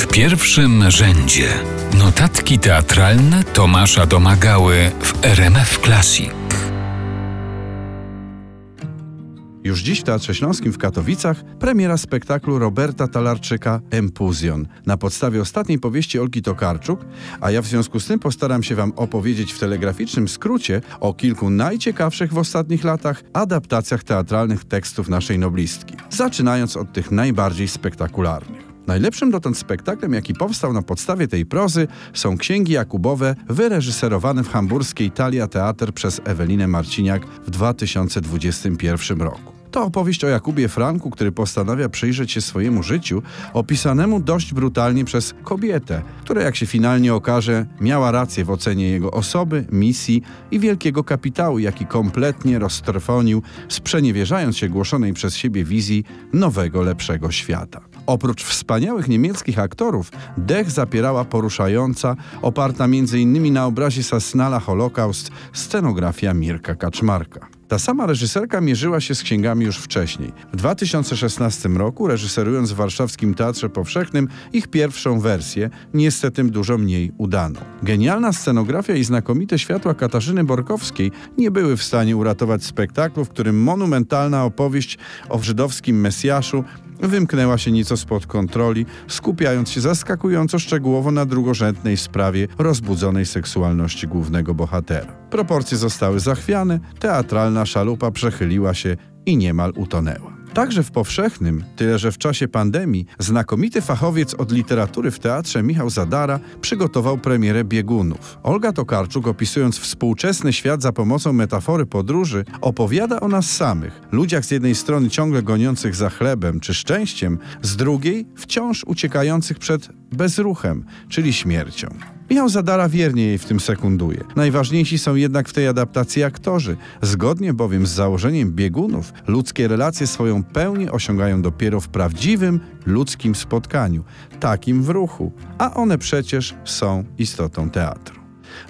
W pierwszym rzędzie notatki teatralne Tomasza Domagały w RMF Classic. Już dziś w Teatrze Śląskim w Katowicach premiera spektaklu Roberta Talarczyka Empuzjon na podstawie ostatniej powieści Olgi Tokarczuk, a ja w związku z tym postaram się Wam opowiedzieć w telegraficznym skrócie o kilku najciekawszych w ostatnich latach adaptacjach teatralnych tekstów naszej noblistki, zaczynając od tych najbardziej spektakularnych. Najlepszym dotąd spektaklem, jaki powstał na podstawie tej prozy, są księgi Jakubowe, wyreżyserowane w hamburskiej Talia Teatr przez Ewelinę Marciniak w 2021 roku. To opowieść o Jakubie Franku, który postanawia przyjrzeć się swojemu życiu, opisanemu dość brutalnie przez kobietę, która, jak się finalnie okaże, miała rację w ocenie jego osoby, misji i wielkiego kapitału, jaki kompletnie roztrwonił, sprzeniewierzając się głoszonej przez siebie wizji nowego, lepszego świata. Oprócz wspaniałych niemieckich aktorów, dech zapierała poruszająca, oparta m.in. na obrazie Sasnala Holokaust, scenografia Mirka Kaczmarka. Ta sama reżyserka mierzyła się z księgami już wcześniej. W 2016 roku, reżyserując w Warszawskim Teatrze Powszechnym ich pierwszą wersję, niestety dużo mniej udaną. Genialna scenografia i znakomite światła Katarzyny Borkowskiej nie były w stanie uratować spektaklu, w którym monumentalna opowieść o żydowskim Mesjaszu wymknęła się nieco spod kontroli, skupiając się zaskakująco szczegółowo na drugorzędnej sprawie rozbudzonej seksualności głównego bohatera. Proporcje zostały zachwiane, teatralna szalupa przechyliła się i niemal utonęła. Także w powszechnym, tyle że w czasie pandemii, znakomity fachowiec od literatury w teatrze Michał Zadara przygotował premierę biegunów. Olga Tokarczuk, opisując współczesny świat za pomocą metafory podróży, opowiada o nas samych, ludziach z jednej strony ciągle goniących za chlebem czy szczęściem, z drugiej wciąż uciekających przed bezruchem, czyli śmiercią. Michał Zadara wiernie jej w tym sekunduje. Najważniejsi są jednak w tej adaptacji aktorzy. Zgodnie bowiem z założeniem biegunów, ludzkie relacje swoją pełnię osiągają dopiero w prawdziwym ludzkim spotkaniu, takim w ruchu, a one przecież są istotą teatru.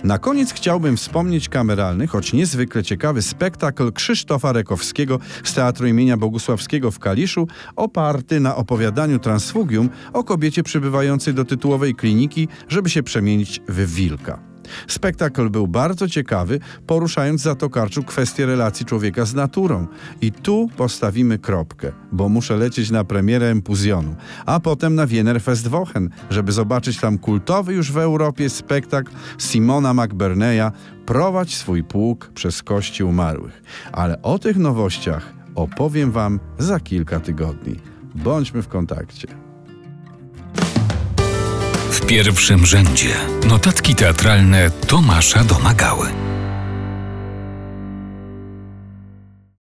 Na koniec chciałbym wspomnieć kameralny, choć niezwykle ciekawy spektakl Krzysztofa Rekowskiego z Teatru imienia Bogusławskiego w Kaliszu, oparty na opowiadaniu transfugium o kobiecie przybywającej do tytułowej kliniki, żeby się przemienić w wilka. Spektakl był bardzo ciekawy, poruszając za Tokarczuk kwestię relacji człowieka z naturą. I tu postawimy kropkę, bo muszę lecieć na premierę Empuzjonu, a potem na Wiener Festwochen, żeby zobaczyć tam kultowy już w Europie spektakl Simona McBurneya Prowadź swój pług przez kości umarłych. Ale o tych nowościach opowiem Wam za kilka tygodni. Bądźmy w kontakcie. W pierwszym rzędzie notatki teatralne Tomasza Domagały.